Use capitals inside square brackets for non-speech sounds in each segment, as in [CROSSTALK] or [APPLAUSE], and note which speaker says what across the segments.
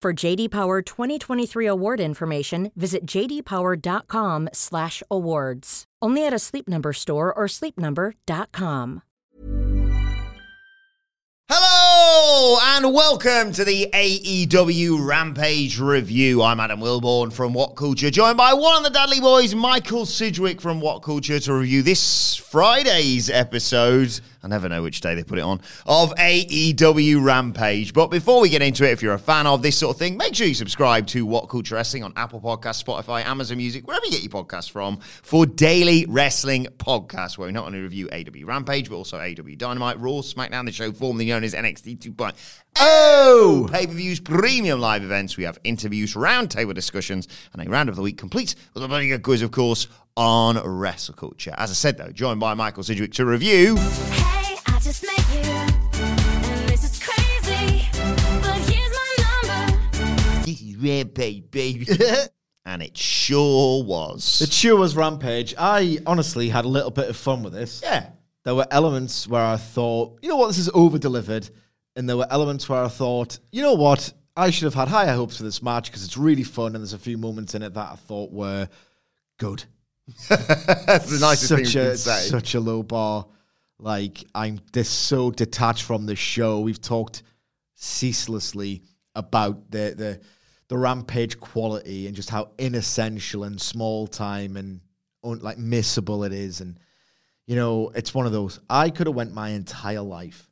Speaker 1: For JD Power 2023 award information, visit jdpower.com/awards. Only at a Sleep Number store or sleepnumber.com.
Speaker 2: Hello and welcome to the AEW Rampage review. I'm Adam Wilbourn from What Culture, joined by one of the Dudley Boys, Michael Sidgwick from What Culture, to review this Friday's episode. I never know which day they put it on of AEW Rampage. But before we get into it, if you're a fan of this sort of thing, make sure you subscribe to What Culture Wrestling on Apple Podcasts, Spotify, Amazon Music, wherever you get your podcasts from, for daily wrestling podcasts where we not only review AEW Rampage but also AEW Dynamite, Raw, SmackDown, the show formerly known as NXT 2.0. Oh, oh! pay per views, premium live events. We have interviews, roundtable discussions, and a round of the week complete with a bloody good quiz, of course, on wrestle culture. As I said, though, joined by Michael Sidgwick to review.
Speaker 3: Hey, I just met you, and this is crazy. But here's my number.
Speaker 2: This is Rampage, baby. [LAUGHS] and it sure was.
Speaker 4: It sure was Rampage. I honestly had a little bit of fun with this.
Speaker 2: yeah.
Speaker 4: There were elements where I thought, you know what, this is over delivered. And there were elements where I thought, you know what, I should have had higher hopes for this match because it's really fun and there's a few moments in it that I thought were good.
Speaker 2: That's the nicest
Speaker 4: such
Speaker 2: thing you
Speaker 4: a
Speaker 2: can say.
Speaker 4: such a low bar. Like I'm this so detached from the show. We've talked ceaselessly about the the the rampage quality and just how inessential and small time and un, like missable it is. And you know, it's one of those. I could have went my entire life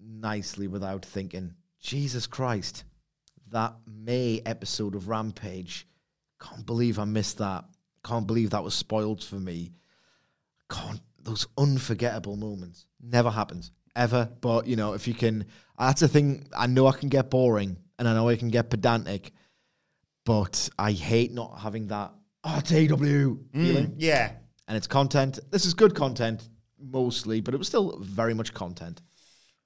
Speaker 4: nicely without thinking, Jesus Christ, that May episode of Rampage. Can't believe I missed that. Can't believe that was spoiled for me. Can't those unforgettable moments. Never happens. Ever. But you know, if you can that's the thing, I know I can get boring and I know I can get pedantic, but I hate not having that it's AW feeling.
Speaker 2: Yeah.
Speaker 4: And it's content. This is good content, mostly, but it was still very much content.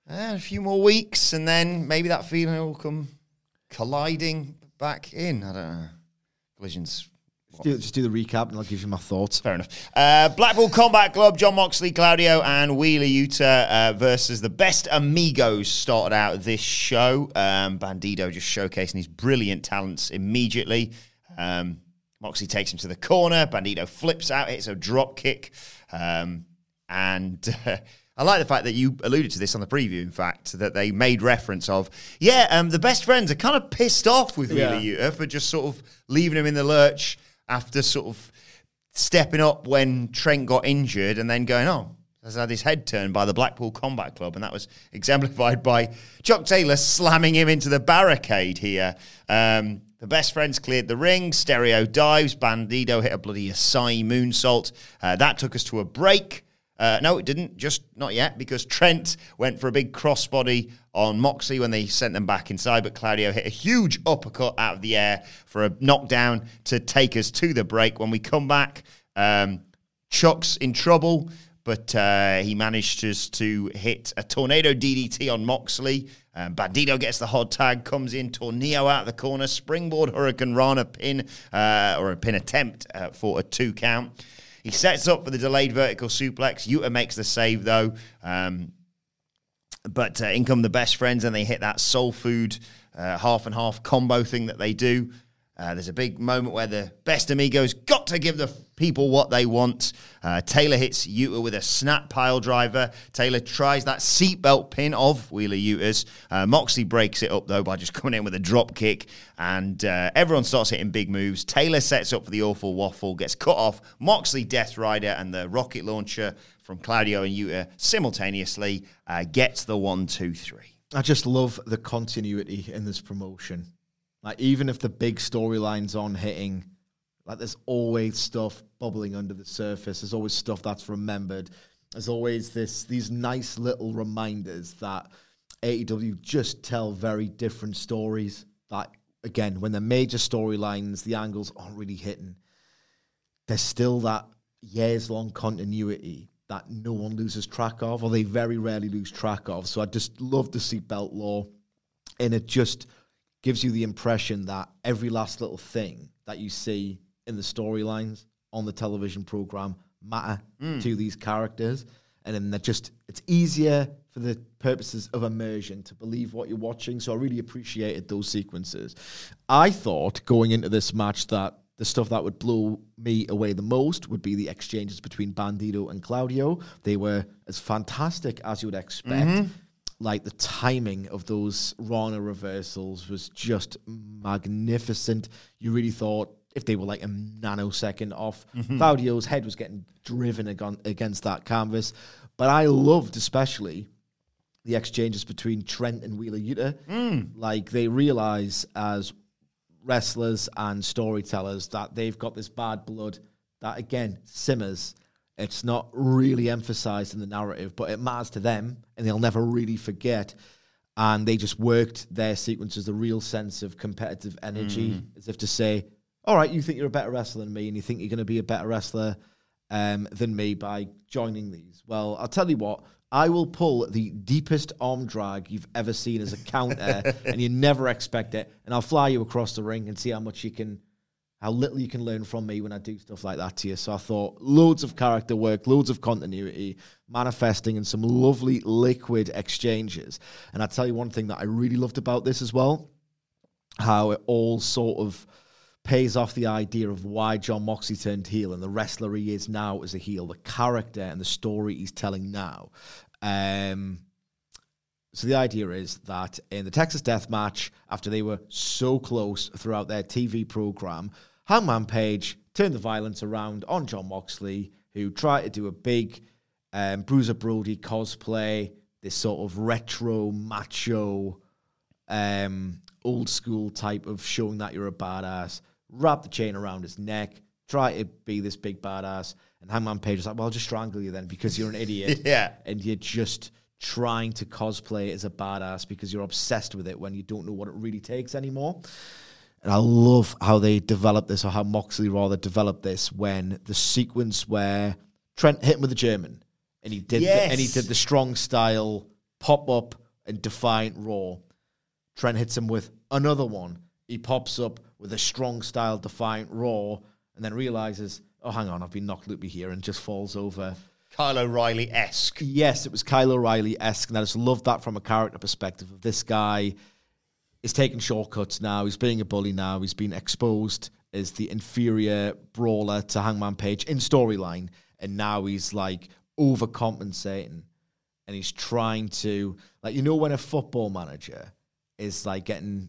Speaker 2: Uh, a few more weeks, and then maybe that feeling will come colliding back in. I don't know. Collisions.
Speaker 4: Just do, just do the recap and I'll give you my thoughts.
Speaker 2: Fair enough. Uh, Blackpool Combat Club, Jon Moxley, Claudio, and Wheeler Yuta uh, versus the best amigos started out this show. Um, Bandido just showcasing his brilliant talents immediately. Um, Moxley takes him to the corner. Bandido flips out, hits a drop kick. Um, and uh, I like the fact that you alluded to this on the preview, in fact, that they made reference of, yeah, um, the best friends are kind of pissed off with Wheeler Yuta for just sort of leaving him in the lurch after sort of stepping up when Trent got injured and then going, oh, has had his head turned by the Blackpool Combat Club. And that was [LAUGHS] exemplified by Chuck Taylor slamming him into the barricade here. Um, the best friends cleared the ring. Stereo dives. Bandido hit a bloody Asai moonsault. Uh, that took us to a break. Uh, no, it didn't. Just not yet, because Trent went for a big crossbody on Moxley when they sent them back inside. But Claudio hit a huge uppercut out of the air for a knockdown to take us to the break. When we come back, um, Chuck's in trouble, but uh, he managed just to hit a tornado DDT on Moxley. Um, Bandido gets the hot tag, comes in, Tornillo out of the corner, springboard Hurricanrana pin, uh, or a pin attempt uh, for a two count. He sets up for the delayed vertical suplex. Yuta makes the save though. Um, but uh, in come the best friends and they hit that soul food uh, half and half combo thing that they do. Uh, there's a big moment where the best amigos got to give the people what they want. Uh, Taylor hits Yuta with a snap pile driver. Taylor tries that seatbelt pin of Wheeler Yuta's. Uh, Moxley breaks it up though by just [LAUGHS] coming in with a drop kick, and uh, everyone starts hitting big moves. Taylor sets up for the awful waffle, gets cut off. Moxley Death Rider and the rocket launcher from Claudio and Yuta simultaneously uh, gets the one, two, three.
Speaker 4: I just love the continuity in this promotion. Like even if the big storylines aren't hitting, like there's always stuff bubbling under the surface. There's always stuff that's remembered. There's always this these nice little reminders that AEW just tell very different stories. That again, when the major storylines, the angles aren't really hitting, there's still that years long continuity that no one loses track of, or they very rarely lose track of. So I just love the seatbelt law, and it just gives you the impression that every last little thing that you see in the storylines on the television program matter mm. to these characters, and then that just it's easier for the purposes of immersion to believe what you're watching. So I really appreciated those sequences. I thought going into this match that the stuff that would blow me away the most would be the exchanges between Bandido and Claudio. They were as fantastic as you would expect. Mm-hmm. Like the timing of those Rana reversals was just magnificent. You really thought if they were like a nanosecond off, mm-hmm. Claudio's head was getting driven against that canvas. But I loved especially the exchanges between Trent and Wheeler Yuta. Mm. Like they realize as wrestlers and storytellers that they've got this bad blood that again simmers. It's not really emphasized in the narrative, but it matters to them, and they'll never really forget. And they just worked their sequences, the real sense of competitive energy, mm-hmm. as if to say, "All right, you think you're a better wrestler than me, and you think you're going to be a better wrestler um, than me by joining these." Well, I'll tell you what. I will pull the deepest arm drag you've ever seen as a counter, [LAUGHS] and you never expect it. And I'll fly you across the ring and see how much you can, how little you can learn from me when I do stuff like that to you. So I thought loads of character work, loads of continuity, manifesting in some lovely liquid exchanges. And I tell you one thing that I really loved about this as well, how it all sort of pays off the idea of why Jon Moxley turned heel and the wrestler he is now as a heel, the character and the story he's telling now. Um, so the idea is that in the Texas Death Match, after they were so close throughout their TV program, Hangman Page turned the violence around on Jon Moxley, who tried to do a big um, Bruiser Brody cosplay, this sort of retro macho um, old school type of showing that you're a badass. Wrap the chain around his neck, try to be this big badass. And Hangman Page is like, well, I'll just strangle you then because you're an idiot. [LAUGHS]
Speaker 2: Yeah.
Speaker 4: And you're just trying to cosplay as a badass because you're obsessed with it when you don't know what it really takes anymore. And I love how they developed this, or how Moxley rather developed this when the sequence where Trent hit him with a German, and he did, the, and he did the strong style pop up and defiant raw. Trent hits him with another one. He pops up with a strong style defiant roar, and then realizes, oh, hang on, I've been knocked loopy here, and just falls over.
Speaker 2: Kyle O'Reilly esque.
Speaker 4: Yes, it was Kyle O'Reilly esque, and I just love that from a character perspective of this guy is taking shortcuts now. He's being a bully now. He's been exposed as the inferior brawler to Hangman Page in storyline, and now he's like overcompensating, and he's trying to like you know when a football manager is like getting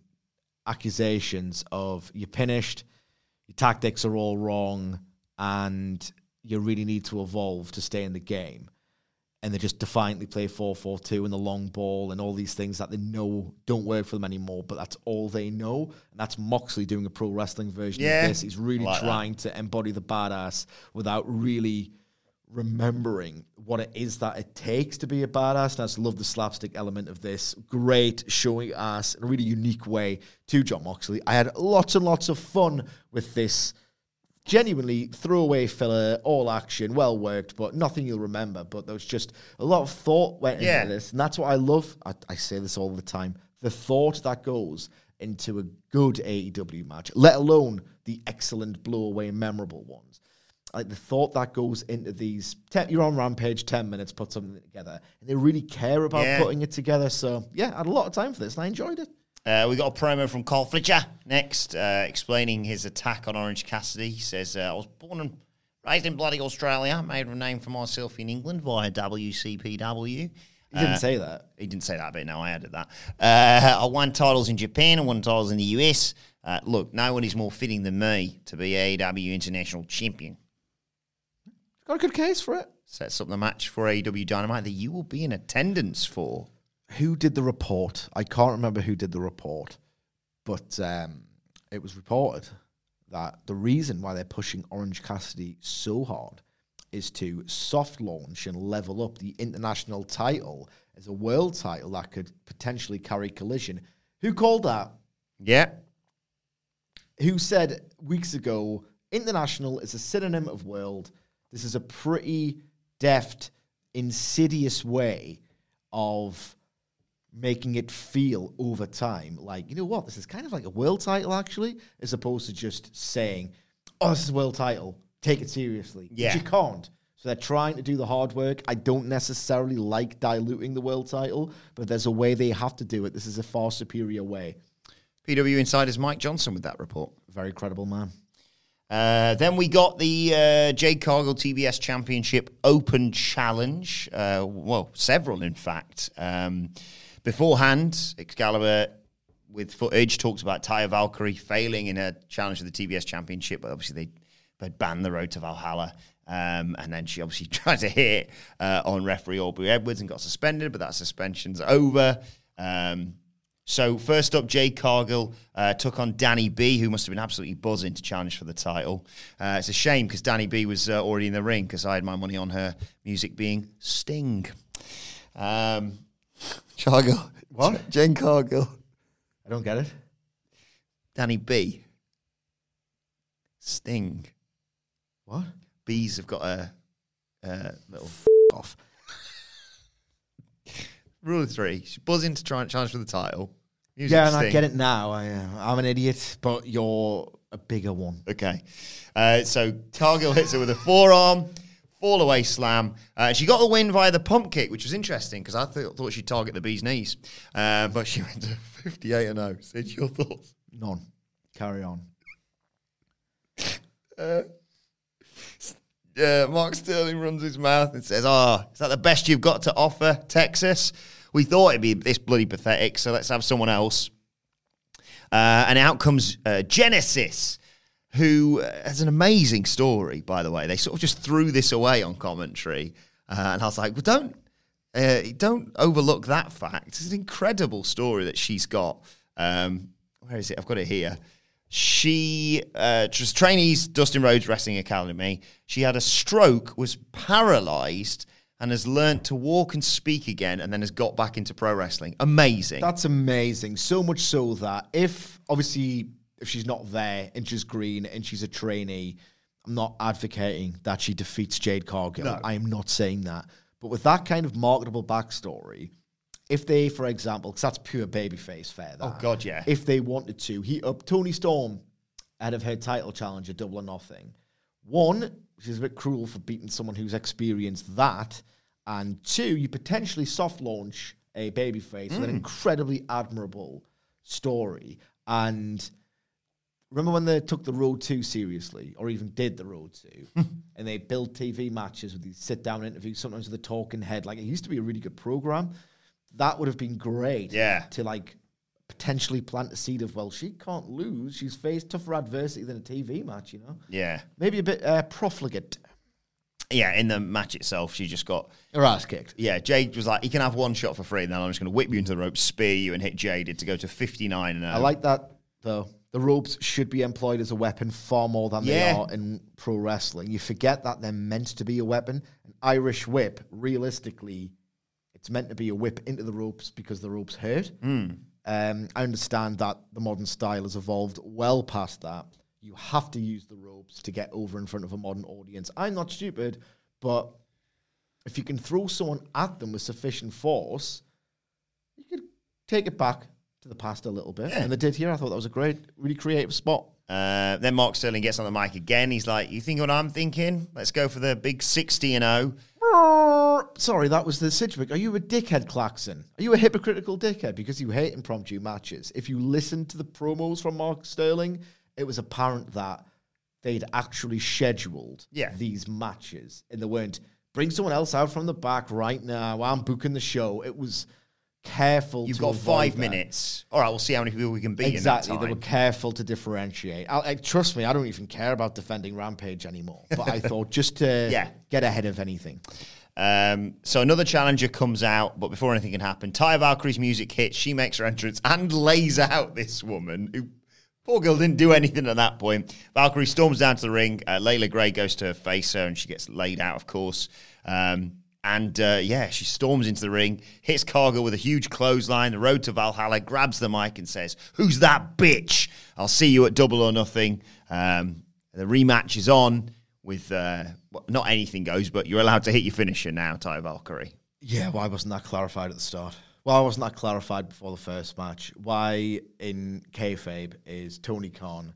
Speaker 4: accusations of you're finished, your tactics are all wrong, and you really need to evolve to stay in the game and they just defiantly play 4-4-2 and the long ball and all these things that they know don't work for them anymore, but that's all they know. And that's Moxley doing a pro wrestling version
Speaker 2: Yeah,
Speaker 4: of this. He's really
Speaker 2: like that.
Speaker 4: trying to embody the badass without really remembering what it is that it takes to be a badass. And I just love the slapstick element of this. Great showing us in a really unique way to Jon Moxley. I had lots and lots of fun with this genuinely throwaway filler, all action, well worked, but nothing you'll remember. But there was just a lot of thought went
Speaker 2: Yeah.
Speaker 4: into this, and that's what I love. I, I say this all the time: the thought that goes into a good AEW match, let alone the excellent blow away memorable ones. Like the thought that goes into these, ten, you're on Rampage, ten minutes, put something together, and they really care about
Speaker 2: Yeah.
Speaker 4: putting it together. So yeah, I had a lot of time for this, and I enjoyed it.
Speaker 2: Uh, we got a promo from Kyle Fletcher next, uh, explaining his attack on Orange Cassidy. He says, uh, I was born and raised in bloody Australia, made a name for myself in England via WCPW.
Speaker 4: He didn't say that.
Speaker 2: He didn't say that bit. No, I added that. Uh, I won titles in Japan and won titles in the US. Uh, look, no one is more fitting than me to be AEW International Champion.
Speaker 4: Got a good case for it.
Speaker 2: Sets up the match for AEW Dynamite that you will be in attendance for.
Speaker 4: Who did the report? I can't remember who did the report, but um, it was reported that the reason why they're pushing Orange Cassidy so hard is to soft launch and level up the international title as a world title that could potentially carry collision. Who called that?
Speaker 2: Yeah.
Speaker 4: who said weeks ago international is a synonym of world. This is a pretty deft, insidious way of making it feel over time like, you know what, this is kind of like a world title actually, as opposed to just saying, oh, this is a world title, take it seriously. But
Speaker 2: Yeah.
Speaker 4: you can't. So they're trying to do the hard work. I don't necessarily like diluting the world title, but there's a way they have to do it. This is a far superior way.
Speaker 2: PW Insider's Mike Johnson with that report.
Speaker 4: Very credible man.
Speaker 2: Uh, then we got the uh, Cargill TBS Championship Open Challenge. Uh, well, several, in fact. Um, beforehand, Excalibur, with footage, talks about Taya Valkyrie failing in her challenge for the TBS Championship, but obviously they they'd banned the road to Valhalla. Um, and then she obviously [LAUGHS] tried to hit uh, on referee Aubrey Edwards and got suspended, but that suspension's over. Um, so first up, Jade Cargill uh, took on Danny B, who must have been absolutely buzzing to challenge for the title. Uh, it's a shame because Danny B was uh, already in the ring because I had my money on her music being Sting. Um, Cargill. What? [LAUGHS] Jade Cargill.
Speaker 4: I don't get it.
Speaker 2: Danny B. Sting.
Speaker 4: What?
Speaker 2: Bees have got a, a little [LAUGHS] off. Rule of three. She's buzzing to try and challenge for the title. Music
Speaker 4: yeah, and I get it now. I, uh, I'm an idiot, but you're a bigger one.
Speaker 2: Okay. Uh, so Cargill [LAUGHS] hits her with a forearm, fall away slam. Uh, she got the win via the pump kick, which was interesting because I th- thought she'd target the bee's knees. Uh, but she [LAUGHS] went to 58 and 0. Sid, your thoughts?
Speaker 4: None. Carry on.
Speaker 2: Uh, Mark Sterling runs his mouth and says, Oh, is that the best you've got to offer, Texas? We thought it'd be this bloody pathetic, so let's have someone else. Uh, and out comes uh, Genesis, who uh, has an amazing story, by the way. They sort of just threw this away on commentary. Uh, and I was like, well, don't, uh, don't overlook that fact. It's an incredible story that she's got. Um, where is it? I've got it here. She uh, was trainees Dustin Rhodes Wrestling Academy. She had a stroke, was paralyzed, and has learnt to walk and speak again, and then has got back into pro wrestling. Amazing.
Speaker 4: That's amazing. So much so that if, obviously, if she's not there and she's green and she's a trainee, I'm not advocating that she defeats Jade Cargill.
Speaker 2: No.
Speaker 4: I am not saying that. But with that kind of marketable backstory, if they, for example, because that's pure babyface fair.
Speaker 2: Oh. God, yeah.
Speaker 4: If they wanted to heat up Toni Storm ahead of her title challenge at Double or Nothing, one, which is a bit cruel for beating someone who's experienced that, and two, you potentially soft launch a babyface with an hmm. incredibly admirable story. And remember when they took the Road 2 seriously, or even did the Road 2, [LAUGHS] hmm. and they built TV matches with these sit down interviews, sometimes with a talking head. Like it used to be a really good program. That would have been great.
Speaker 2: Yeah.
Speaker 4: To like potentially plant a seed of, well, she can't lose. She's faced tougher adversity than a TV match, you know?
Speaker 2: yeah.
Speaker 4: Maybe a bit uh, profligate.
Speaker 2: Yeah, in the match itself, she just got.
Speaker 4: Her ass kicked.
Speaker 2: Yeah, Jade was like, "You can have one shot for free, and then I'm just going to whip you into the ropes, spear you, and hit Jaded to go to 59 and 0.
Speaker 4: I like that though. The ropes should be employed as a weapon far more than
Speaker 2: Yeah.
Speaker 4: they are in pro wrestling. You forget that they're meant to be a weapon. An Irish whip, realistically, it's meant to be a whip into the ropes because the ropes hurt. Um, I understand that the modern style has evolved well past that. You have to use the ropes to get over in front of a modern audience. I'm not stupid, but if you can throw someone at them with sufficient force, you could take it back to the past a little bit. And they did here. I thought that was a great, really creative spot.
Speaker 2: Uh, then Mark Sterling gets on the mic again. He's like, "You think what I'm thinking? Let's go for the big 60 and 0."
Speaker 4: Sorry, that was the Sidgwick. Are you a dickhead, Claxon? Are you a hypocritical dickhead because you hate impromptu matches? If you listened to the promos from Mark Sterling, it was apparent that they'd actually scheduled
Speaker 2: Yeah.
Speaker 4: these matches and they weren't bring someone else out from the back right now. I'm booking the show. It was careful.
Speaker 2: You've got five
Speaker 4: that.
Speaker 2: minutes. All right, we'll see how many people we can beat
Speaker 4: Exactly. They were careful to differentiate. I, I, trust me, I don't even care about defending Rampage anymore. But I [LAUGHS] thought just to
Speaker 2: Yeah.
Speaker 4: get ahead of anything.
Speaker 2: Um, so another challenger comes out, but before anything can happen, Taya Valkyrie's music hits. She makes her entrance and [LAUGHS] lays out this woman who, poor girl, didn't do anything at that point. Valkyrie storms down to the ring. Uh, Leila Grey goes to face her, and she gets laid out, of course. Um, and uh, yeah, she storms into the ring, hits Cargill with a huge clothesline. The road to Valhalla grabs the mic and says, "Who's that bitch? I'll see you at Double or Nothing." Um, the rematch is on with uh, not anything goes, but you're allowed to hit your finisher now, Taya Valkyrie.
Speaker 4: Yeah, why wasn't that clarified at the start? Why wasn't that clarified before the first match? Why in kayfabe is Tony Khan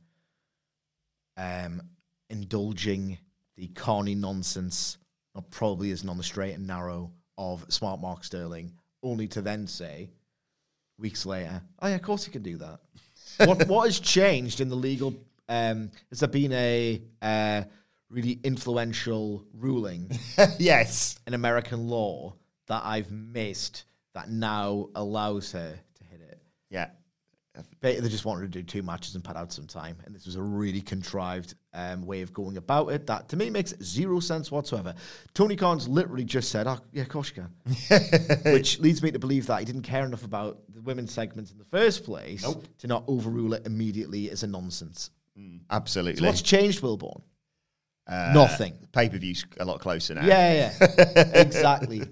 Speaker 4: um, indulging the Carney nonsense, not probably isn't on the straight and narrow of smart Mark Sterling, only to then say weeks later, "Oh yeah, of course he can do that." [LAUGHS] what what has changed in the legal? Um, has there been a uh, really influential ruling [LAUGHS]
Speaker 2: yes.
Speaker 4: in American law that I've missed that now allows her to hit it.
Speaker 2: Yeah.
Speaker 4: They they just wanted to do two matches and pad out some time, and this was a really contrived um, way of going about it. That to me makes zero sense whatsoever. Tony Khan's literally just said, "Oh, yeah, of course you can," [LAUGHS] which leads me to believe that he didn't care enough about the women's segment in the first place to not overrule it immediately as a nonsense.
Speaker 2: Absolutely.
Speaker 4: So what's changed, Wilbourn?
Speaker 2: Uh,
Speaker 4: Nothing.
Speaker 2: Pay per view's a lot closer now.
Speaker 4: Yeah, yeah, [LAUGHS] exactly.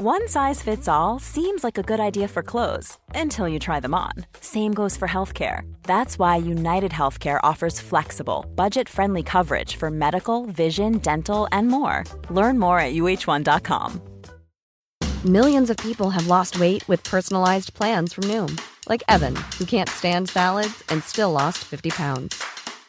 Speaker 5: One size fits all seems like a good idea for clothes until you try them on. Same goes for healthcare. That's why United Healthcare offers flexible, budget friendly coverage for medical, vision, dental, and more. Learn more at uh1.com.
Speaker 6: Millions of people have lost weight with personalized plans from Noom, like Evan, who can't stand salads and still lost 50 pounds.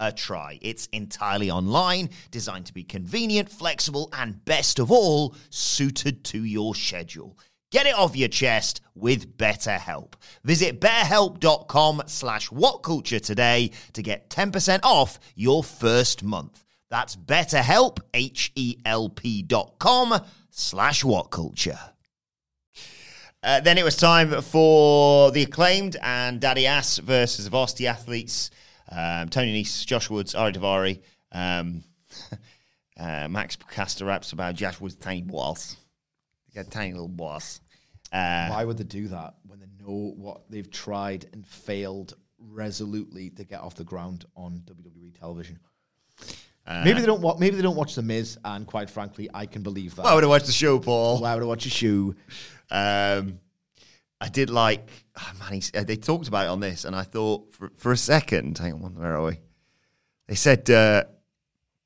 Speaker 2: a try. It's entirely online, designed to be convenient, flexible, and best of all, suited to your schedule. Get it off your chest with BetterHelp. Visit betterhelp.com slash whatculture today to get 10% off your first month. That's betterhelp, H-E-L-P dot com slash whatculture. Uh, then it was time for the acclaimed and Daddy Ass versus varsity athletes. Um, Tony Nese, Josh Woods, Ariya Daivari. Um, [LAUGHS] uh, Max Caster raps about Josh Woods' tiny boss. He got tiny little boss. Uh,
Speaker 4: Why would they do that when they know what they've tried and failed resolutely to get off the ground on WWE television? maybe they don't. Wa- maybe they don't watch The Miz, and quite frankly, I can believe that.
Speaker 2: why would I watch the show, Paul?
Speaker 4: Why would I watch a show?
Speaker 2: Um, I did like, oh man, uh, they talked about it on this, and I thought for, for a second, hang on, where are we? They said uh,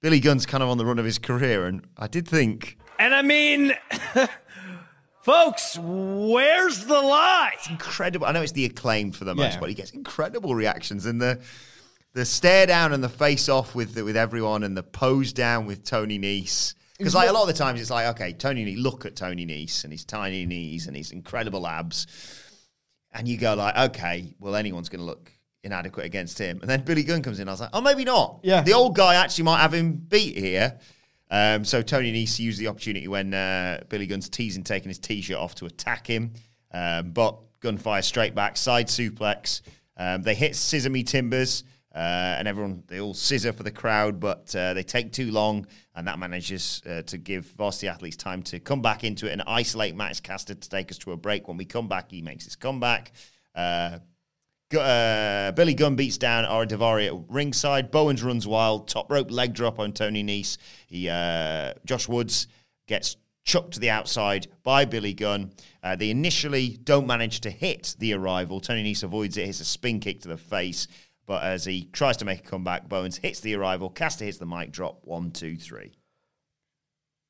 Speaker 2: Billy Gunn's kind of on the run of his career, and I did think
Speaker 7: And I mean, [LAUGHS] folks, where's the lie?
Speaker 2: It's incredible. I know it's the acclaimed for the most
Speaker 4: Yeah.
Speaker 2: part. He gets incredible reactions, and the the stare down and the face off with with everyone, and the pose down with Tony Nese. Because like a lot of the times, it's like, okay, Tony Nese, look at Tony Nese and his tiny knees and his incredible abs, and you go like, okay, well, anyone's going to look inadequate against him. And then Billy Gunn comes in. I was like, oh, maybe not.
Speaker 4: Yeah.
Speaker 2: The old guy actually might have him beat here. Um, so Tony Nese used the opportunity when uh, Billy Gunn's teasing, taking his t-shirt off to attack him. Um, but Gunn fires straight back, side suplex. Um, they hit Scissor Me Timbers. Uh, and everyone, they all scissor for the crowd, but uh, they take too long, and that manages uh, to give varsity athletes time to come back into it and isolate Max Caster to take us to a break. When we come back, he makes his comeback. Uh, uh, Billy Gunn beats down Ariya Daivari at ringside. Bowens runs wild. Top rope leg drop on Tony Nese. He, uh, Josh Woods gets chucked to the outside by Billy Gunn. Uh, they initially don't manage to hit the arrival. Tony Nese avoids it, hits a spin kick to the face. But as he tries to make a comeback, Bowens hits the arrival. Caster hits the mic drop. One, two, three.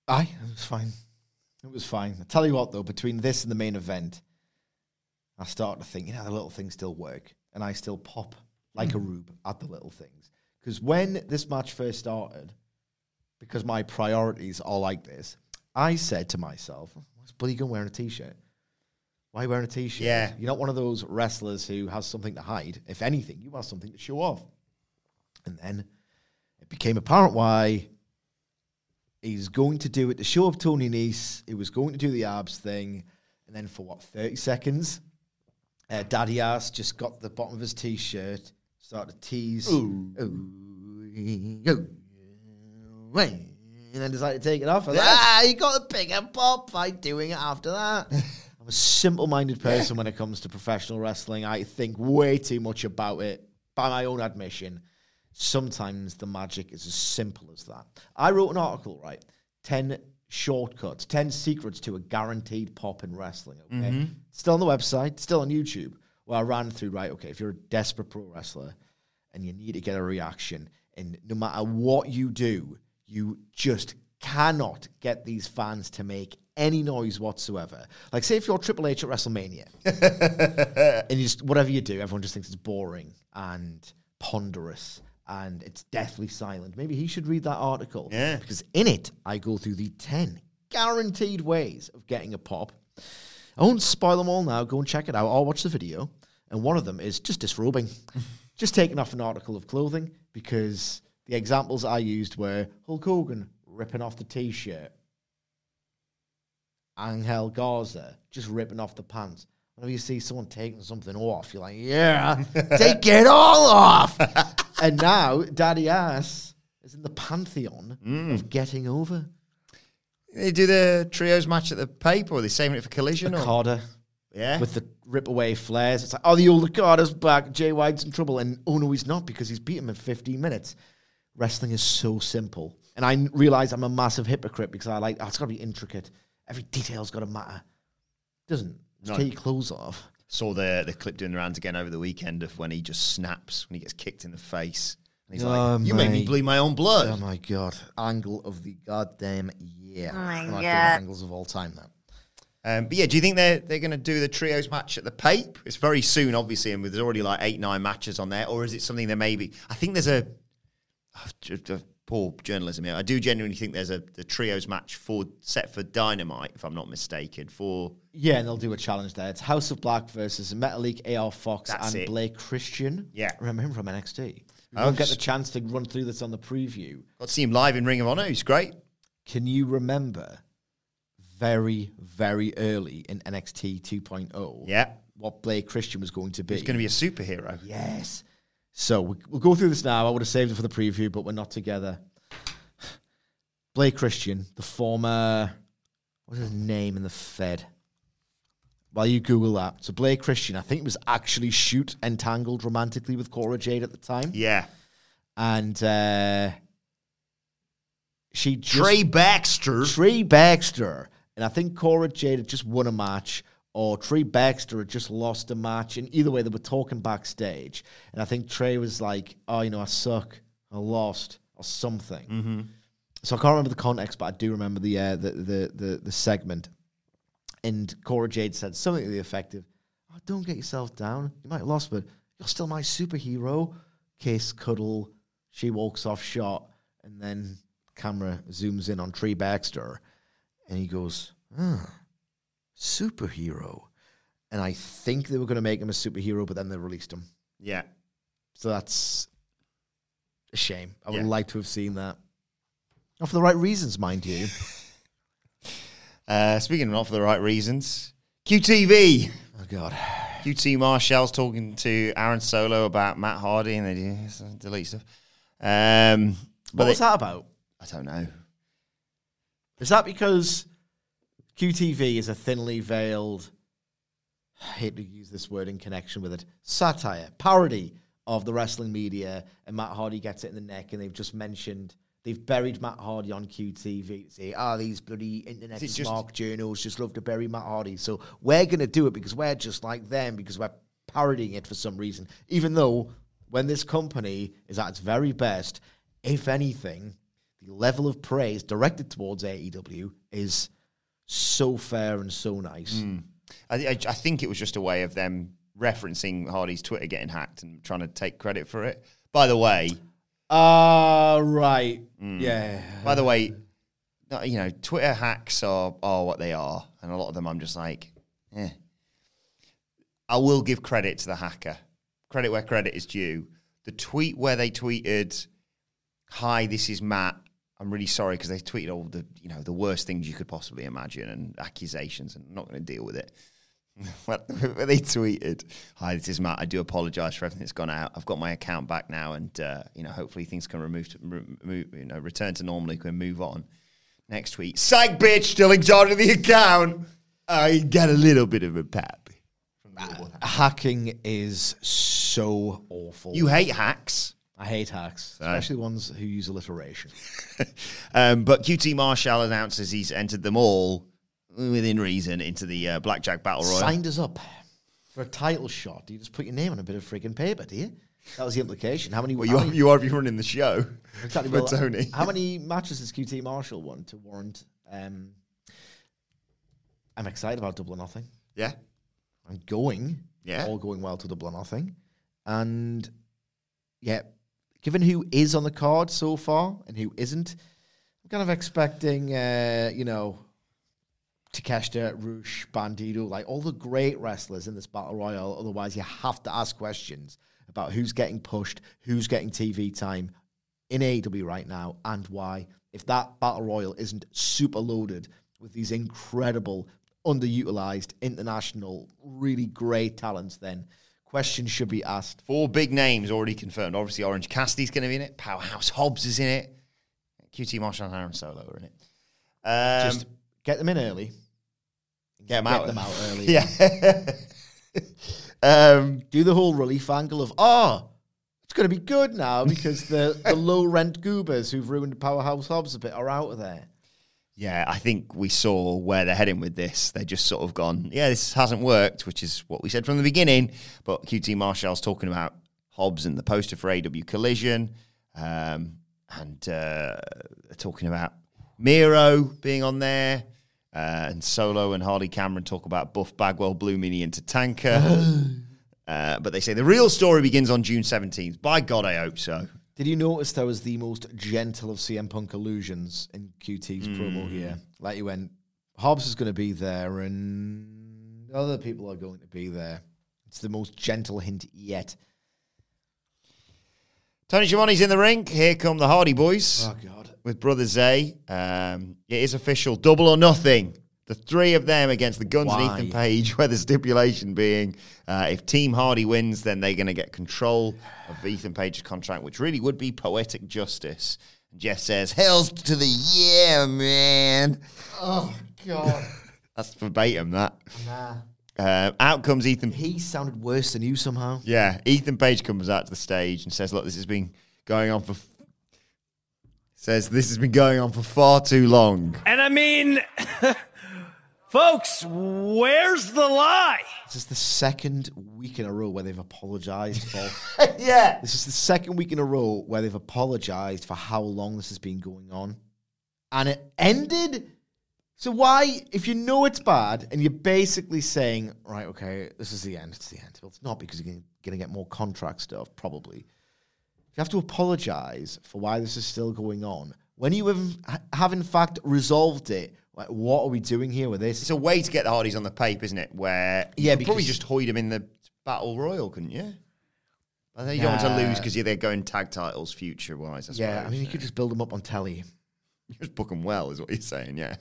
Speaker 4: Aye, it was fine. It was fine. I tell you what, though, between this and the main event, I start to think, you know, the little things still work, and I still pop like a hmm. rube at the little things. Because when this match first started, because my priorities are like this, I said to myself, "What's Billy Gunn wearing a t-shirt? Why wearing a t-shirt?
Speaker 2: Yeah.
Speaker 4: you're not one of those wrestlers who has something to hide. If anything, you have something to show off." And then it became apparent why he's going to do it to show up Tony Nese. He was going to do the abs thing, and then for what thirty seconds, uh, Daddy Ass just got the bottom of his t-shirt, started to tease, Ooh. Ooh, ooh, and then decided to take it off. And ah, you got a bigger pop by doing it after that. [LAUGHS] I'm a simple-minded person when it comes to professional wrestling. I think way too much about it, by my own admission sometimes the magic is as simple as that. I wrote an article, right? 10 shortcuts, 10 secrets to a guaranteed pop in wrestling, okay? Mm-hmm. Still on the website, still on YouTube, where I ran through, right, okay, if you're a desperate pro wrestler and you need to get a reaction, and no matter what you do, you just cannot get these fans to make any noise whatsoever. Like, say if you're Triple H at WrestleMania, [LAUGHS] and you just whatever you do, everyone just thinks it's boring and ponderous and it's deathly silent. Maybe he should read that article.
Speaker 2: Yeah.
Speaker 4: Because in it, I go through the 10 guaranteed ways of getting a pop. I won't spoil them all now. Go and check it out. I'll watch the video. And one of them is just disrobing, [LAUGHS] just taking off an article of clothing because the examples I used were Hulk Hogan ripping off the t shirt, Angel Garza just ripping off the pants. Whenever you see someone taking something off, you're like, yeah, [LAUGHS] take it all off. and now Daddy Ass is in the pantheon mm. of getting over.
Speaker 2: They do the trios match at the paper, or are they saving it for collision? Or?
Speaker 4: Carter
Speaker 2: Yeah.
Speaker 4: with the rip away flares. It's like, oh, the old Carter's back. Jay White's in trouble. And oh, no, he's not because he's beat him in 15 minutes. Wrestling is so simple. And I realize I'm a massive hypocrite because I like, oh, it's got to be intricate. Every detail's got to matter. Doesn't. Just
Speaker 2: No.
Speaker 4: take your clothes off.
Speaker 2: Saw the the clip doing the rounds again over the weekend of when he just snaps when he gets kicked in the face. And he's
Speaker 4: Oh,
Speaker 2: like, "You made me bleed my own blood."
Speaker 4: Oh my god! Angle of the goddamn year.
Speaker 3: Oh my
Speaker 4: One of my
Speaker 3: God.
Speaker 4: angles of all time. That.
Speaker 2: Um, but yeah, do you think they're they're going to do the trios match at the Pape? It's very soon, obviously, and there's already like eight nine matches on there, or is it something that maybe? I think there's a just a poor journalism here. I do genuinely think there's a the trios match for set for Dynamite, if I'm not mistaken. For
Speaker 4: Yeah, and they'll do a challenge there. It's House of Black versus Metalik, AR Fox,
Speaker 2: That's
Speaker 4: and
Speaker 2: it.
Speaker 4: Blake Christian.
Speaker 2: Yeah.
Speaker 4: remember him from NXT. We
Speaker 2: Oh,
Speaker 4: won't get the chance to run through this on the preview.
Speaker 2: got to see him live in Ring of Honor. He's great.
Speaker 4: Can you remember very, very early in NXT 2.0?
Speaker 2: Yeah,
Speaker 4: What Blake Christian was going to be?
Speaker 2: he's going to be a superhero.
Speaker 4: Yes. So we- we'll go through this now. I would have saved it for the preview, but we're not together. Blake Christian, the former, what's his name in the Fed? While you Google that. So Blake Christian, I think it was actually shoot entangled romantically with Cora Jade at the time.
Speaker 2: Yeah,
Speaker 4: And uh, she just,
Speaker 2: Trey Baxter.
Speaker 4: Trey Baxter. And I think Cora Jade had just won a match, or Trey Baxter had just lost a match. And either way, they were talking backstage. And I think Trey was like, oh, you know, I suck. I lost, or something.
Speaker 2: Mm-hmm.
Speaker 4: So I can't remember the context, but I do remember the, uh, the, the, the, the segment. And Cora Jade said something to the effect of, oh, don't get yourself down. You might have lost, but you're still my superhero. Kiss, cuddle. She walks off shot. And then camera zooms in on Trey Baxter. And he goes, ah, superhero. And I think they were going to make him a superhero, but then they released him.
Speaker 2: Yeah,
Speaker 4: So that's a shame. I would
Speaker 2: Yeah.
Speaker 4: like to have seen that. Not for the right reasons, mind you. [LAUGHS]
Speaker 2: Uh, speaking of not for the right reasons, QTV.
Speaker 4: Oh God.
Speaker 2: QT Marshall's talking to Aaron Solo about Matt Hardy and they do delete stuff. Um, but
Speaker 4: What was that about?
Speaker 2: I don't know.
Speaker 4: Is that because QTV is a thinly veiled, I hate to use this word in connection with it, satire, parody of the wrestling media, and Matt Hardy gets it in the neck, and they've just mentioned, they've buried Matt Hardy on QTV. Say, ah, these bloody internet smart journals just love to bury Matt Hardy. So we're going to do it because we're just like them, because we're parodying it for some reason. Even though when this company is at its very best, if anything, the level of praise directed towards AEW is so fair and so nice.
Speaker 2: I, I, I think it was just a way of them referencing Hardy's Twitter getting hacked and trying to take credit for it. By the way,
Speaker 4: Ah, right. Yeah.
Speaker 2: by the way, you know, Twitter hacks are, are what they are. And a lot of them I'm just like, eh. I will give credit to the hacker. Credit where credit is due. The tweet where they tweeted, "Hi, this is Matt. I'm really sorry because they tweeted all the you know the worst things you could possibly imagine and accusations, and I'm not going to deal with it." [LAUGHS] When [LAUGHS] they tweeted, "Hi, this is Matt. I do apologise for everything that's gone out. I've got my account back now, and uh, you know hopefully things can remove, to, remove you know return to normal. We can move on." Next tweet, psych bitch, still of the account. I get a little bit of a pep.
Speaker 4: Hacking is so awful.
Speaker 2: You hate hacks.
Speaker 4: I hate hacks, especially the ones who use alliteration. [LAUGHS]
Speaker 2: Um, but QT Marshall announces he's entered them all within reason into the uh, Blackjack Battle Royal.
Speaker 4: Signed us up for a title shot. Do you just put your name on a bit of frigging paper, do you? That was the implication. How many?
Speaker 2: Well,
Speaker 4: how
Speaker 2: you are,
Speaker 4: many-
Speaker 2: you are if you're running the show
Speaker 4: Exactly.
Speaker 2: for
Speaker 4: well,
Speaker 2: Tony.
Speaker 4: How many [LAUGHS] matches has QT Marshall won to warrant? Um, I'm excited about Double or Nothing.
Speaker 2: Yeah.
Speaker 4: I'm going.
Speaker 2: Yeah.
Speaker 4: All going well to Double or Nothing. And yeah, given who is on the card so far and who isn't, I'm kind of expecting, uh, you know, Takeshita, Rush, Bandido, like all the great wrestlers in this battle royal. Otherwise, you have to ask questions about who's getting pushed, who's getting TV time in AEW right now, and why. If that battle royal isn't super loaded with these incredible, underutilized, international, really great talents, then questions should be asked.
Speaker 2: Four big names already confirmed. Obviously, Orange Cassidy's going to be in it. Powerhouse Hobbs is in it. QT Marshall and Aaron Solo are in it. Um,
Speaker 4: Just get them in early.
Speaker 2: get them
Speaker 4: Get
Speaker 2: out.
Speaker 4: them out early. [LAUGHS]
Speaker 2: Yeah. [LAUGHS] um,
Speaker 4: do the whole relief angle of oh it's going to be good now because the, the [LAUGHS] low rent goobers who've ruined powerhouse Hobbs a bit are out of there
Speaker 2: Yeah, I think we saw where they're heading with this. They're just sort of gone, yeah, this hasn't worked, which is what we said from the beginning. But QT Marshall's talking about Hobbs and the poster for AEW Collision, um, and uh, talking about Miro being on there, uh, and Solo and Hardy Cameron talk about Buff Bagwell, Blue Meanie into Tanker. [GASPS] uh, but they say the real story begins on June 17th. By God, I hope so.
Speaker 4: Did you notice there was the most gentle of CM Punk illusions in QT's promo here like he went Hobbs is going to be there and other people are going to be there it's the most gentle hint yet
Speaker 2: Tony Schiavone's in the ring. Here come the Hardy Boys.
Speaker 4: oh god
Speaker 2: with Brother Zay. Um, it is official, double or nothing. The three of them against the Guns
Speaker 4: Why?
Speaker 2: and Ethan Page, where the stipulation being uh, if Team Hardy wins, then they're going to get control of Ethan Page's contract, which really would be poetic justice. And Jeff says, Hells to the yeah, man.
Speaker 4: oh god [LAUGHS]
Speaker 2: That's verbatim, that.
Speaker 4: nah
Speaker 2: Uh, out comes Ethan.
Speaker 4: he sounded worse than you somehow
Speaker 2: Yeah, Ethan Page comes out to the stage and says, Look, this has been going on for. Says this has been going on for far too long.
Speaker 7: And I mean, [LAUGHS] folks, where's the lie?
Speaker 4: This is the second week in a row where they've apologized for. [LAUGHS]
Speaker 2: yeah.
Speaker 4: this is the second week in a row where they've apologized for how long this has been going on. And it ended. So, why, if you know it's bad and you're basically saying, right, okay, this is the end, it's the end. Well, it's not because you're going to get more contract stuff, probably. You have to apologize for why this is still going on. When you have, have in fact resolved it, like, what are we doing here with this?
Speaker 2: It's a way to get the Hardys on the pape, isn't it? Where you
Speaker 4: Yeah,
Speaker 2: could probably just hoid them in the battle royal, couldn't you? I think you don't want to lose because they're going tag titles future wise.
Speaker 4: Yeah, I mean, you could just build them up on telly.
Speaker 2: You just book them well, is what you're saying. Yeah.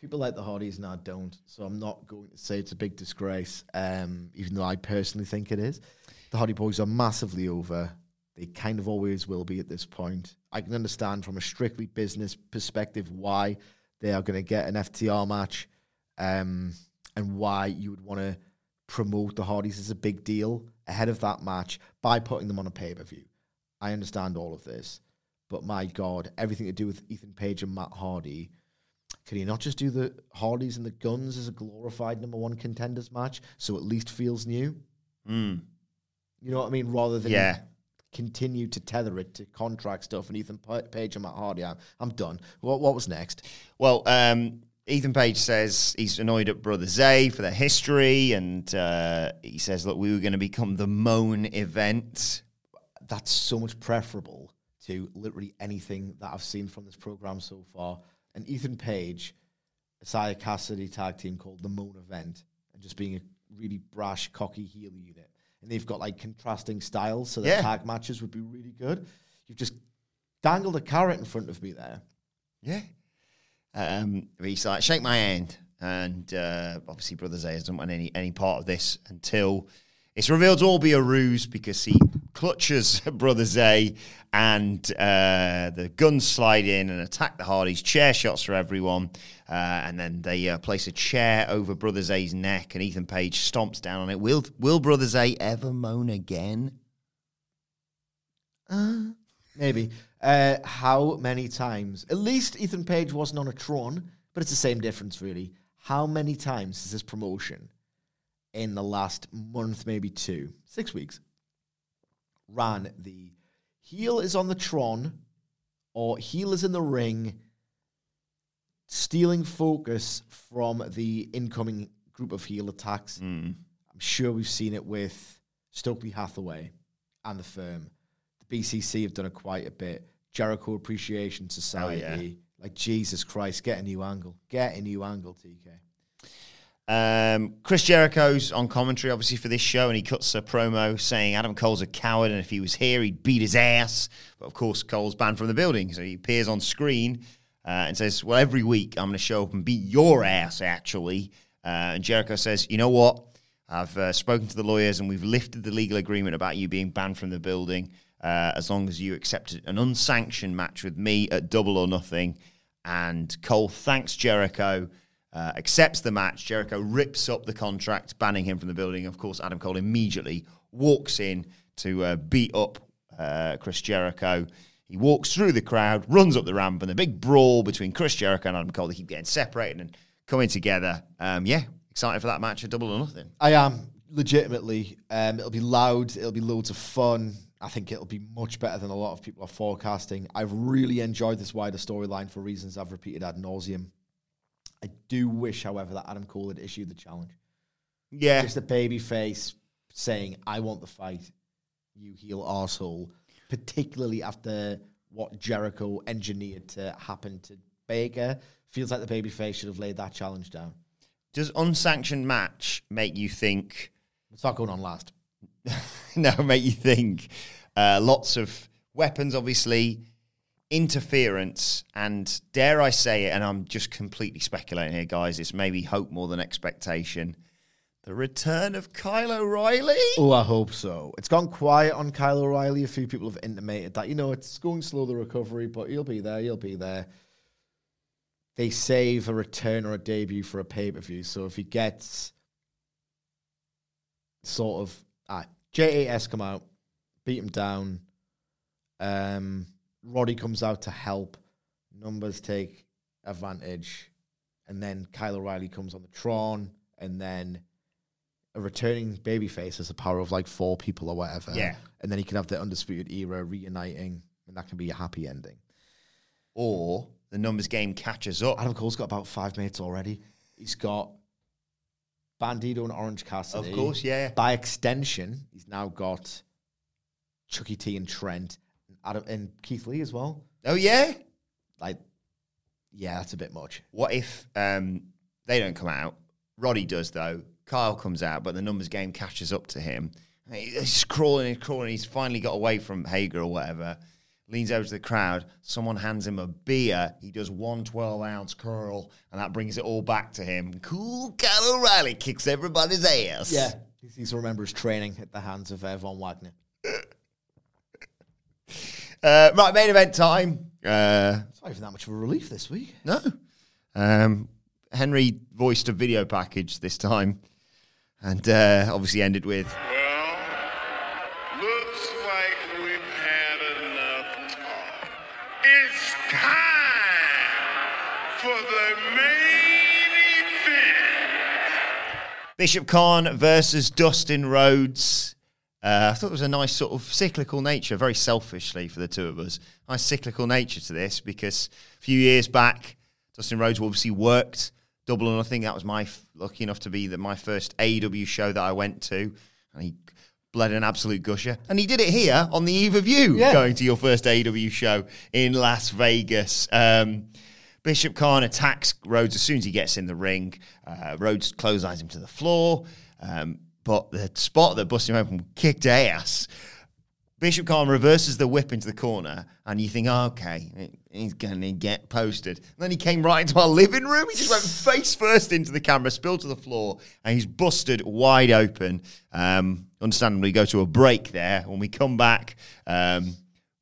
Speaker 4: People like the Hardys and I don't, so I'm not going to say it's a big disgrace, um, even though I personally think it is. The Hardy Boys are massively over. They kind of always will be at this point. I can understand from a strictly business perspective why they are going to get an FTR match um, and why you would want to promote the Hardys as a big deal ahead of that match by putting them on a pay per view. I understand all of this, but my God, everything to do with Ethan Page and Matt Hardy. Can you not just do the Hardys and the Guns as a glorified number one contenders match so at least feels new?
Speaker 2: Mm.
Speaker 4: You know what I mean? Rather than
Speaker 2: Yeah.
Speaker 4: Continue to tether it to contract stuff and Ethan Pa- Page and Matt Hardy. I'm, I'm done. What what was next?
Speaker 2: Well, um, Ethan Page says he's annoyed at Brother Zay for their history, and uh, he says, "Look, we were going to become the Moan event."
Speaker 4: That's so much preferable to literally anything that I've seen from this program so far. And Ethan Page, Isaiah Kassidy tag team called the Moan Event, and just being a really brash, cocky heel unit. And they've got like contrasting styles, so the
Speaker 2: Yeah.
Speaker 4: tag matches would be really good. You've just dangled a carrot in front of me there.
Speaker 2: Yeah. Um, he's like, shake my hand. And uh, obviously, Brother Zay doesn't want any, any part of this until it's revealed to all be a ruse because he clutches [LAUGHS] Brother Zay and uh, the Gunns slide in and attack the Hardys. Chair shots for everyone. Uh, and then they uh, place a chair over Brother Zay's neck and Ethan Page stomps down on it. Will, will Brother Zay ever moan again?
Speaker 4: Maybe. Uh, how many times? At least Ethan Page wasn't on a Tron, but it's the same difference, really. How many times is this promotion in the last month, maybe two, six weeks, ran the heel is on the Tron or heel is in the ring, stealing focus from the incoming group of heel attacks? Hmm. I'm sure we've seen it with Stokely Hathaway and the firm. The BCC have done it quite a bit. Jericho Appreciation oh, Society. Like, Jesus Christ, get a new angle. Get a new angle, TK.
Speaker 2: Um, Chris Jericho's on commentary, obviously, for this show, and he cuts a promo saying Adam Cole's a coward, and if he was here, he'd beat his ass. But of course, Cole's banned from the building, so he appears on screen uh, and says, "Well, every week I'm going to show up and beat your ass." Actually, uh, and Jericho says, "You know what? I've uh, spoken to the lawyers, and we've lifted the legal agreement about you being banned from the building uh, as long as you accepted an unsanctioned match with me at Double or Nothing." And Cole thanks Jericho uh, accepts the match. Jericho rips up the contract, banning him from the building. Of course, Adam Cole immediately walks in to uh, beat up uh, Chris Jericho. He walks through the crowd, runs up the ramp, and the big brawl between Chris Jericho and Adam Cole. They keep getting separated and coming together. Um, yeah, excited for that match at Double or Nothing.
Speaker 4: I am legitimately. Um, it'll be loud. It'll be loads of fun. I think it'll be much better than a lot of people are forecasting. I've really enjoyed this wider storyline for reasons I've repeated ad nauseum. I do wish, however, that Adam Cole had issued the challenge.
Speaker 2: Yeah,
Speaker 4: Just a baby face saying, I want the fight, you heel arsehole. Particularly after what Jericho engineered to happen to Baker. Feels like the baby face should have laid that challenge down.
Speaker 2: does unsanctioned match make you think?
Speaker 4: It's not going on last. [LAUGHS]
Speaker 2: no, make you think. Uh, lots of weapons, obviously, interference, and dare I say it, and I'm just completely speculating here, guys. It's maybe hope more than expectation. The return of Kyle O'Reilly.
Speaker 4: Oh, I hope so. It's gone quiet on Kyle O'Reilly. A few people have intimated that, you know, it's going slow, the recovery, but he'll be there. He'll be there. They save a return or a debut for a pay per view. So if he gets sort of ah, JAS come out, beat him down, um, Roddy comes out to help, numbers take advantage, and then Kyle O'Reilly comes on the Tron, and then a returning babyface has a power of like four people or whatever.
Speaker 2: Yeah.
Speaker 4: And then he can have the Undisputed Era reuniting, and that can be a happy ending.
Speaker 2: Or the numbers game catches up.
Speaker 4: Adam Cole's got about five mates already. He's got Bandido and Orange Cassidy.
Speaker 2: Of course, yeah.
Speaker 4: By extension, he's now got Chucky T and Trent Adam, and Keith Lee as well.
Speaker 2: Oh, yeah?
Speaker 4: Like, yeah, that's a bit much.
Speaker 2: What if um, they don't come out? Roddy does, though. Kyle comes out, but the numbers game catches up to him. He- He's crawling, he's crawling. He's finally got away from Hager or whatever. Leans over to the crowd. Someone hands him a beer. He does one 12 ounce curl, and that brings it all back to him. Cool Kyle O'Reilly kicks everybody's ass.
Speaker 4: Yeah. He seems to remember his training at the hands of uh, Von Wagner.
Speaker 2: Uh, right, main event time. Uh,
Speaker 4: It's not even that much of a relief this week.
Speaker 2: no. Um, Henry voiced a video package this time, and uh, obviously ended with.
Speaker 8: Well, looks like we've had enough talk. It's time for the main event.
Speaker 2: Bishop Kaun versus Dustin Rhodes. Uh, I thought it was a nice sort of cyclical nature, very selfishly for the two of us. Nice cyclical nature to this because a few years back, Dustin Rhodes obviously worked Double or Nothing. That was my f- lucky enough to be the, my first AEW show that I went to, and he bled an absolute gusher. And he did it here on the eve of you
Speaker 4: Yeah.
Speaker 2: going to your first AEW show in Las Vegas. Um, Bishop Kaun attacks Rhodes as soon as he gets in the ring. Uh, Rhodes clotheslines him to the floor. Um, but the spot that busted him open kicked ass. Bishop Kaun reverses the whip into the corner, and you think, oh, okay, he's going to get posted. And then he came right into our living room. He just went face first into the camera, spilled to the floor, and he's busted wide open. Um, understandably, go to a break there. When we come back, um,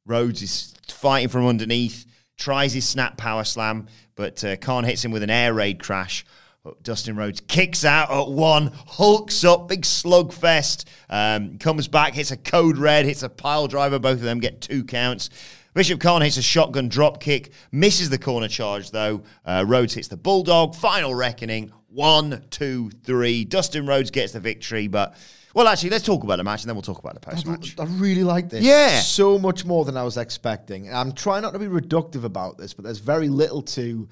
Speaker 2: Rhodes is fighting from underneath, tries his snap power slam, but uh, Kaun hits him with an air raid crash. But Dustin Rhodes kicks out at one, hulks up, big slugfest, um, comes back, hits a code red, hits a pile driver. Both of them get two counts. Bishop Kaun hits a shotgun drop kick, misses the corner charge though. Uh, Rhodes hits the bulldog. Final reckoning. One, two, three. Dustin Rhodes gets the victory, but well, actually, let's talk about the match and then we'll talk about the post match.
Speaker 4: I really like this.
Speaker 2: Yeah.
Speaker 4: So much more than I was expecting. I'm trying not to be reductive about this, but there's very little to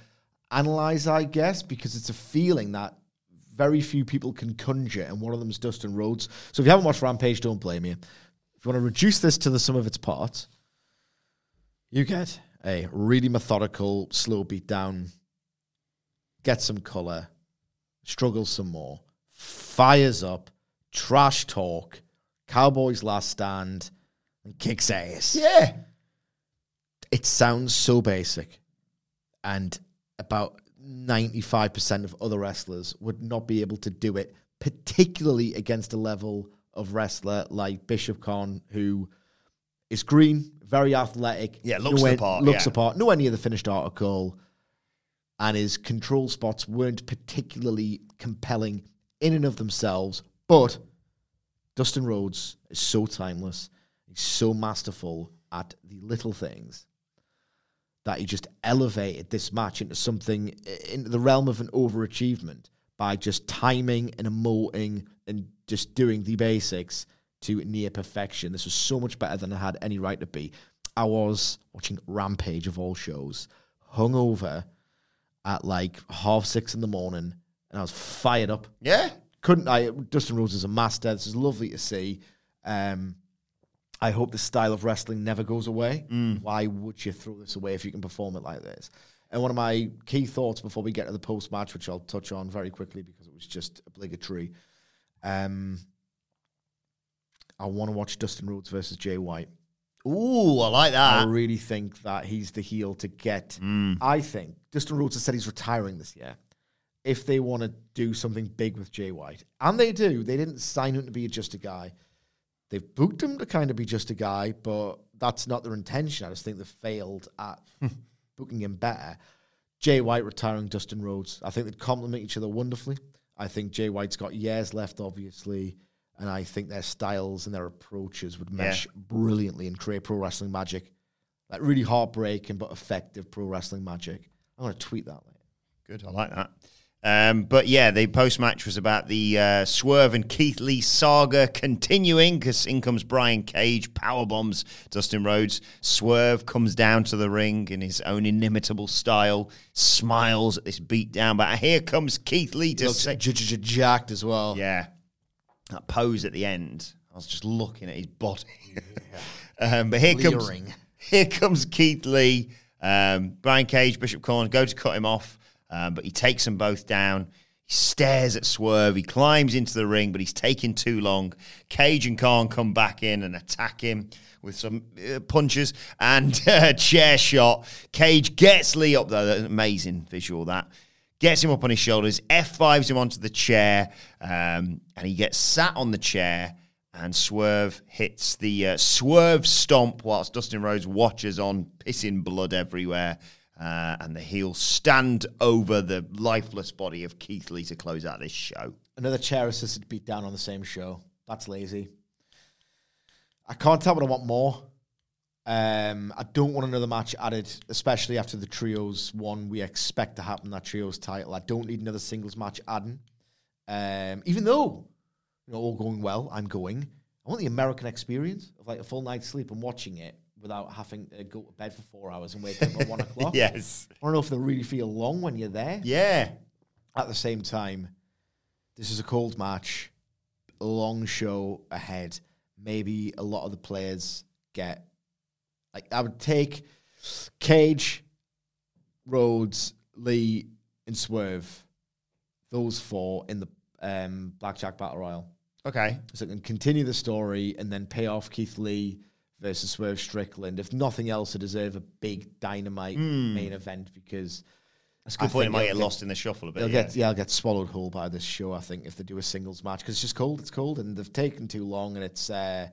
Speaker 4: analyze, I guess, because it's a feeling that very few people can conjure, and one of them is Dustin Rhodes. So if you haven't watched Rampage, don't blame you. If you want to reduce this to the sum of its parts, you get a really methodical, slow beat down, get some color, struggles some more, fires up, trash talk, Cowboys last stand, and kicks ass.
Speaker 2: Yeah.
Speaker 4: It sounds so basic. And about 95% of other wrestlers would not be able to do it, particularly against a level of wrestler like Bishop Kaun, who is green, very athletic.
Speaker 2: Yeah, looks the part,
Speaker 4: Looks
Speaker 2: yeah.
Speaker 4: the part. Nowhere near the finished article. And his control spots weren't particularly compelling in and of themselves. But Dustin Rhodes is so timeless. He's so masterful at the little things that he just elevated this match into something into the realm of an overachievement by just timing and emoting and just doing the basics to near perfection. This was so much better than I had any right to be. I was watching Rampage of all shows, hungover at like half six in the morning, and I was fired up
Speaker 2: Yeah.
Speaker 4: couldn't I? Dustin Rhodes is a master. This is lovely to see. Um, I hope the style of wrestling never goes away. Why would you throw this away if you can perform it like this? And one of my key thoughts before we get to the post match, which I'll touch on very quickly because it was just obligatory. Um, I want to watch Dustin Rhodes versus Jay White.
Speaker 2: Ooh, I like that.
Speaker 4: I really think that he's the heel to get.
Speaker 2: Mm.
Speaker 4: I think Dustin Rhodes has said he's retiring this year. If they want to do something big with Jay White, and they do, they didn't sign him to be just a guy. They've booked him to kind of be just a guy, but that's not their intention. I just think they failed at hmm. booking him better. Jay White retiring Dustin Rhodes. I think they'd complement each other wonderfully. I think Jay White's got years left, obviously, and I think their styles and their approaches would mesh brilliantly and create pro wrestling magic. Like really heartbreaking but effective pro wrestling magic. I'm going to tweet that later.
Speaker 2: Good, I like that. Um, but yeah, the post match was about the uh, Swerve and Keith Lee saga continuing because in comes Brian Cage, power bombs Dustin Rhodes. Swerve comes down to the ring in his own inimitable style, smiles at this beatdown. But here comes Keith Lee to
Speaker 4: looks
Speaker 2: say,
Speaker 4: j- j- jacked as well.
Speaker 2: yeah, that pose at the end. I was just looking at his body. [LAUGHS] um, but here comes here comes Keith Lee. Um, Brian Cage, Bishop Kaun go to cut him off, um, but he takes them both down. He stares at Swerve. He climbs into the ring, but he's taking too long. Cage and Kaun come back in and attack him with some uh, punches and [LAUGHS] uh, chair shot. Cage gets Lee up, an amazing visual, that. Gets him up on his shoulders, F5s him onto the chair, um, and he gets sat on the chair. And Swerve hits the uh, Swerve stomp whilst Dustin Rhodes watches on, pissing blood everywhere. Uh, and the heel stand over the lifeless body of Keith Lee to close out this show.
Speaker 4: Another chair assisted beat down on the same show. That's lazy. I can't tell what I want more. Um, I don't want another match added, especially after the trios one we expect to happen. That trios title. I don't need another singles match adding. Um, even though you know all going well, I'm going. I want the American experience of like a full night's sleep and watching it without having to go to bed for four hours and wake up at one [LAUGHS] o'clock.
Speaker 2: Yes.
Speaker 4: I don't know if they really feel long when you're there.
Speaker 2: Yeah.
Speaker 4: At the same time, this is a cold match, a long show ahead. Maybe a lot of the players get like I would take Cage, Rhodes, Lee, and Swerve. Those four in the um, Blackjack Battle Royal.
Speaker 2: Okay.
Speaker 4: So it can continue the story and then pay off Keith Lee versus Swerve Strickland. If nothing else, to deserve a big dynamite
Speaker 2: Mm.
Speaker 4: main event because
Speaker 2: That's a good
Speaker 4: I
Speaker 2: point. It might
Speaker 4: it'll
Speaker 2: get lost in the shuffle a bit.
Speaker 4: They'll
Speaker 2: yeah.
Speaker 4: get yeah, I'll get swallowed whole by this show. I think if they do a singles match because it's just cold. It's cold, and they've taken too long, and it's uh,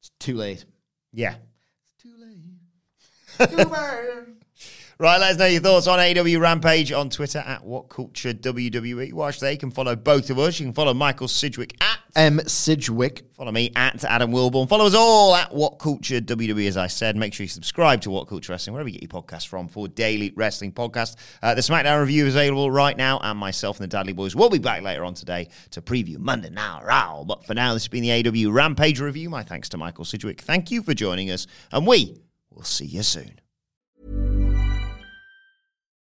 Speaker 4: it's too late.
Speaker 2: Yeah.
Speaker 4: It's too late. [LAUGHS] Too bad.
Speaker 2: Right, let us know your thoughts on AEW Rampage on Twitter at What Culture WWE. Watch there. You can follow both of us. You can follow Michael Sidgwick at
Speaker 4: M Sidgwick.
Speaker 2: Follow me at Adam Wilbourn. Follow us all at What Culture WWE, as I said. Make sure you subscribe to What Culture Wrestling, wherever you get your podcasts from, for daily wrestling podcast. Uh, the SmackDown review is available right now, and myself and the Dudley Boys will be back later on today to preview Monday Night Raw. But for now, this has been the AEW Rampage review. My thanks to Michael Sidgwick. Thank you for joining us, and we will see you soon.